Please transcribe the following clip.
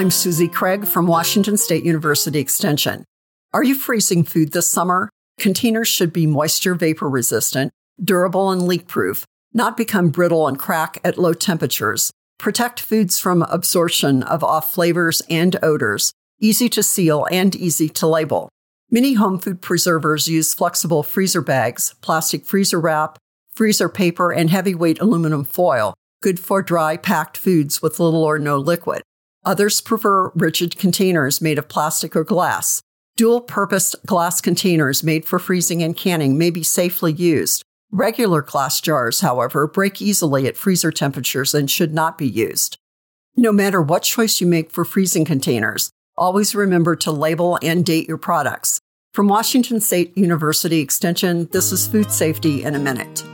I'm Susie Craig from Washington State University Extension. Are you freezing food this summer? Containers should be moisture vapor resistant, durable and leak proof, not become brittle and crack at low temperatures, protect foods from absorption of off flavors and odors, easy to seal and easy to label. Many home food preservers use flexible freezer bags, plastic freezer wrap, freezer paper, and heavyweight aluminum foil, good for dry packed foods with little or no liquid. Others prefer rigid containers made of plastic or glass. Dual purpose glass containers made for freezing and canning may be safely used. Regular glass jars, however, break easily at freezer temperatures and should not be used. No matter what choice you make for freezing containers, always remember to label and date your products. From Washington State University Extension, this is Food Safety in a Minute.